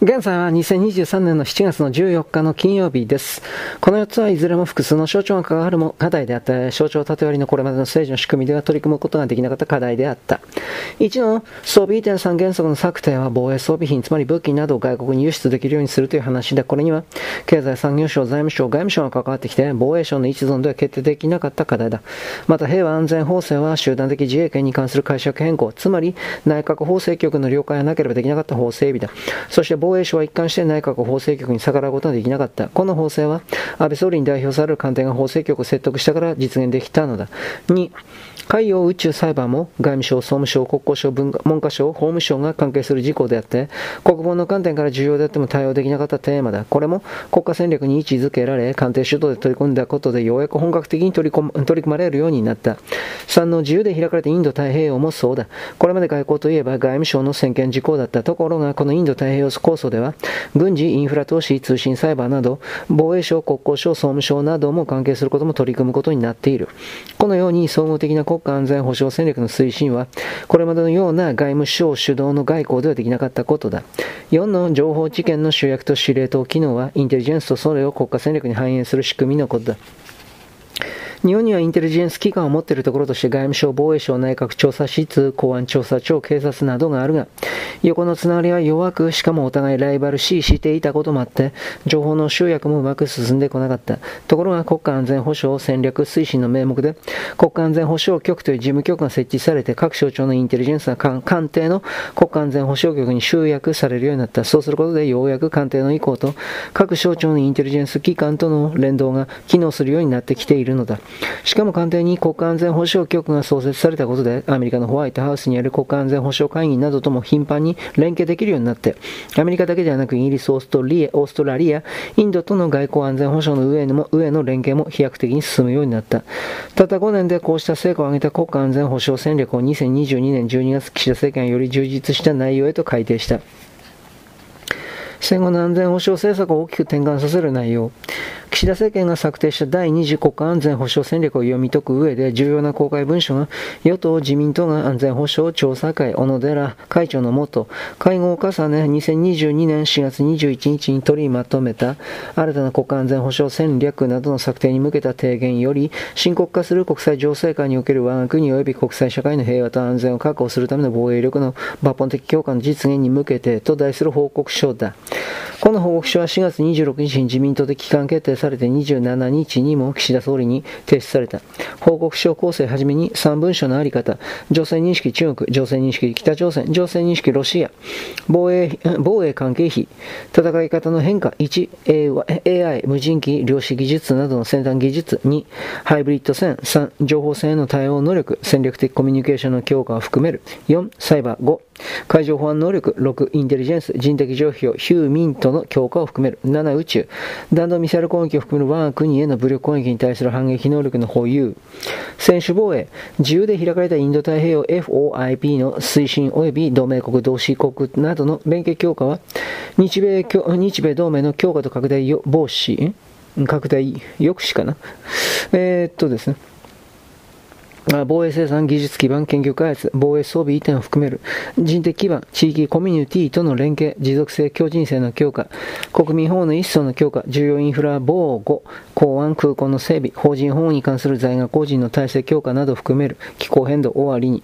現在は2023年の7月の14日の金曜日です。この4つはいずれも複数の省庁が関わる課題であった、省庁縦割りのこれまでの政治の仕組みでは取り組むことができなかった課題であった。1の装備移転3原則の策定は防衛装備品、つまり武器などを外国に輸出できるようにするという話で、これには経済産業省、財務省、外務省が関わってきて、防衛省の一存では決定できなかった課題だ。また平和安全法制は集団的自衛権に関する解釈変更、つまり内閣法制局の了解がなければできなかった法整備だ。そして防衛省は一貫して内閣法制局に逆らうことができなかった。この法制は、安倍総理に代表される官邸が法制局を説得したから実現できたのだ。2、海洋宇宙裁判も外務省、総務省、国交省、文科省、法務省が関係する事項であって、国防の観点から重要であっても対応できなかったテーマだ。これも国家戦略に位置づけられ、官邸主導で取り組んだことでようやく本格的に取り組取り組まれるようになった。3の自由で開かれたインド太平洋もそうだ。これまで外交といえば外務省の専権事項だったところが、このインド太平洋構想では、軍事、インフラ投資、通信サイバーなど、防衛省、国交省、総務省なども関係することも取り組むことになっている。このように総合的な国家安全保障戦略の推進は、これまでのような外務省主導の外交ではできなかったことだ。4の情報知見の主役と司令塔機能は、インテリジェンスとそれを国家戦略に反映する仕組みのことだ。日本にはインテリジェンス機関を持っているところとして外務省、防衛省、内閣調査室、公安調査庁、警察などがあるが、横のつながりは弱く、しかもお互いライバル視していたこともあって、情報の集約もうまく進んでこなかった。ところが国家安全保障戦略推進の名目で、国家安全保障局という事務局が設置されて、各省庁のインテリジェンスが官邸の国家安全保障局に集約されるようになった。そうすることで、ようやく官邸の意向と、各省庁のインテリジェンス機関との連動が機能するようになってきているのだ。しかも官邸に国家安全保障局が創設されたことで、アメリカのホワイトハウスにある国家安全保障会議などとも頻繁に連携できるようになって、アメリカだけではなくイギリス、オーストリア、オーストラリア、インドとの外交安全保障の上の上の連携も飛躍的に進むようになった。たった5年でこうした成果を上げた国家安全保障戦略を2022年12月岸田政権より充実した内容へと改定した。戦後の安全保障政策を大きく転換させる内容。岸田政権が策定した第2次国家安全保障戦略を読み解く上で重要な公開文書が与党自民党が安全保障調査会小野寺会長のもと会合を重ね2022年4月21日に取りまとめた新たな国家安全保障戦略などの策定に向けた提言より深刻化する国際情勢下における我が国及び国際社会の平和と安全を確保するための防衛力の抜本的強化の実現に向けてと題する報告書だ。この報告書は4月26日に自民党で機関決定されて27日にも岸田総理に提出された。報告書構成はじめに3文書のあり方、情勢認識中国、情勢認識北朝鮮、情勢認識ロシア、防衛、防衛関係費、戦い方の変化、1、AI、無人機、量子技術などの先端技術、2、ハイブリッド戦、3、情報戦への対応能力、戦略的コミュニケーションの強化を含める、4、サイバー、5、海上保安能力、6、インテリジェンス、人的情報、ヒューミントの強化を含める、7、宇宙、弾道ミサイル攻撃を含める我が国への武力攻撃に対する反撃能力の保有、専守防衛、自由で開かれたインド太平洋 FOIP の推進及び同盟国、同志国などの連携強化は、日米日米同盟の強化と拡大防止、拡大抑止かな。えー、っとですね。防衛生産技術基盤研究開発、防衛装備移転を含める人的基盤、地域コミュニティとの連携、持続性、強靭性の強化、国民保護の一層の強化、重要インフラ防護、港湾空港の整備、法人保護に関する在学法人の体制強化などを含める気候変動終わりに、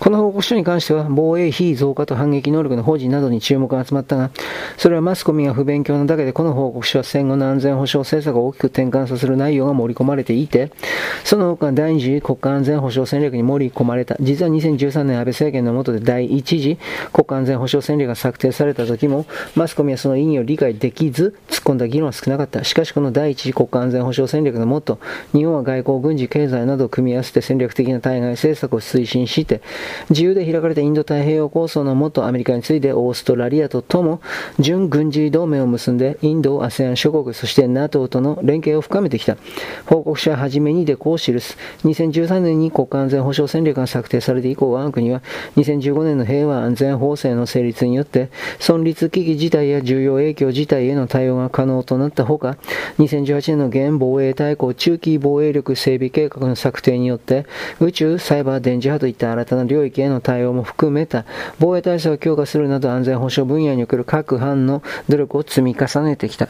この報告書に関しては、防衛費増加と反撃能力の保持などに注目が集まったが、それはマスコミが不勉強なだけで、この報告書は戦後の安全保障政策を大きく転換させる内容が盛り込まれていて、その他第二次国家安全保障戦略に盛り込まれた。実は2013年安倍政権の下で第一次国家安全保障戦略が策定された時も、マスコミはその意義を理解できず、突っ込んだ議論は少なかった。しかしこの第一次国家安全保障戦略のもと、日本は外交、軍事、経済などを組み合わせて戦略的な対外政策を推進して、自由で開かれたインド太平洋構想のもとアメリカに次いでオーストラリアととも準軍事同盟を結んでインド、アセアン諸国、そして NATO との連携を深めてきた。報告書はじめにでこう記す。2013年に国家安全保障戦略が策定されて以降、我が国は2015年の平和安全法制の成立によって存立危機事態や重要影響事態への対応が可能となったほか、2018年の現防衛大綱中期防衛力整備計画の策定によって宇宙、サイバー、電磁波といった新たな領領域への対応も含めた防衛体制を強化するなど安全保障分野における各班の努力を積み重ねてきた。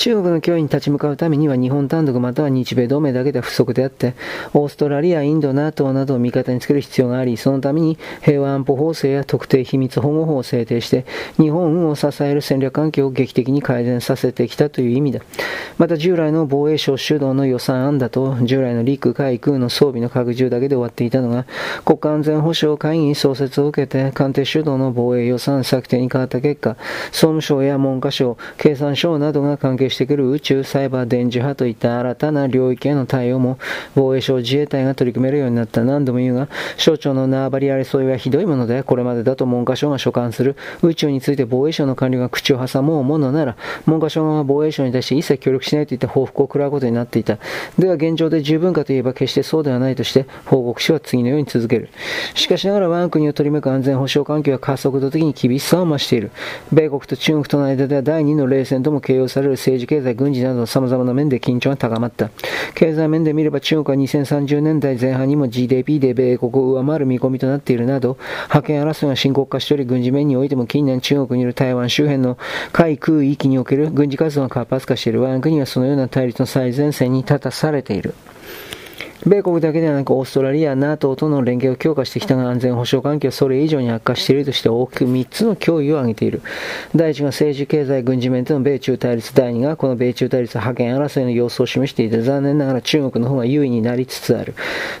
中国の脅威に立ち向かうためには日本単独または日米同盟だけでは不足であって、オーストラリア、インド、NATO などを味方につける必要があり、そのために平和安保法制や特定秘密保護法を制定して、日本を支える戦略環境を劇的に改善させてきたという意味だ。また従来の防衛省主導の予算案だと、従来の陸海空の装備の拡充だけで終わっていたのが、国家安全保障会議創設を受けて、官邸主導の防衛予算策定に変わった結果、総務省や文科省、経産省などが関係してくる宇宙、サイバー、電磁波といった新たな領域への対応も防衛省自衛隊が取り組めるようになった何度も言うが、省庁の縄張り争いはひどいもので、これまでだと文科省が所管する宇宙について防衛省の官僚が口を挟もうものなら、文科省側は防衛省に対して一切協力しないといった報復を食らうことになっていた。では現状で十分かといえば決してそうではないとして、報告書は次のように続ける。しかしながら我が国を取り巻く安全保障環境は加速度的に厳しさを増している。米国と中国との間では第二の冷戦とも形容される政治経済軍事など様々な面で緊張が高まった。経済面で見れば中国は2030年代前半にも GDP で米国を上回る見込みとなっているなど、覇権争いが深刻化しており、軍事面においても近年中国にいる台湾周辺の海空域における軍事活動が活発化している我が国はそのような対立の最前線に立たされている。米国だけではなくオーストラリア、NATO との連携を強化してきたが安全保障環境はそれ以上に悪化しているとして大きく3つの脅威を挙げている。第1が政治、経済、軍事面での米中対立。第2がこの米中対立覇権争いの様子を示していて残念ながら中国の方が優位になりつつある。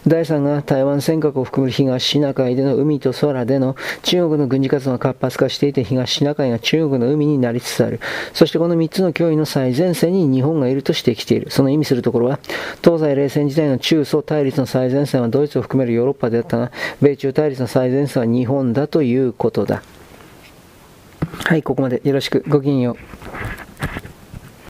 第3が台湾尖閣を含む東シナ海での海と空での中国の軍事活動が活発化していて東シナ海が中国の海になりつつある。そしてこの3つの脅威の最前線に日本がいるとしてきている。その意味するところは東西冷戦時代の中ソ対立の最前線はドイツを含めるヨーロッパであったが、米中対立の最前線は日本だということだ。はい、ここまでよろしく。ごきげんよう。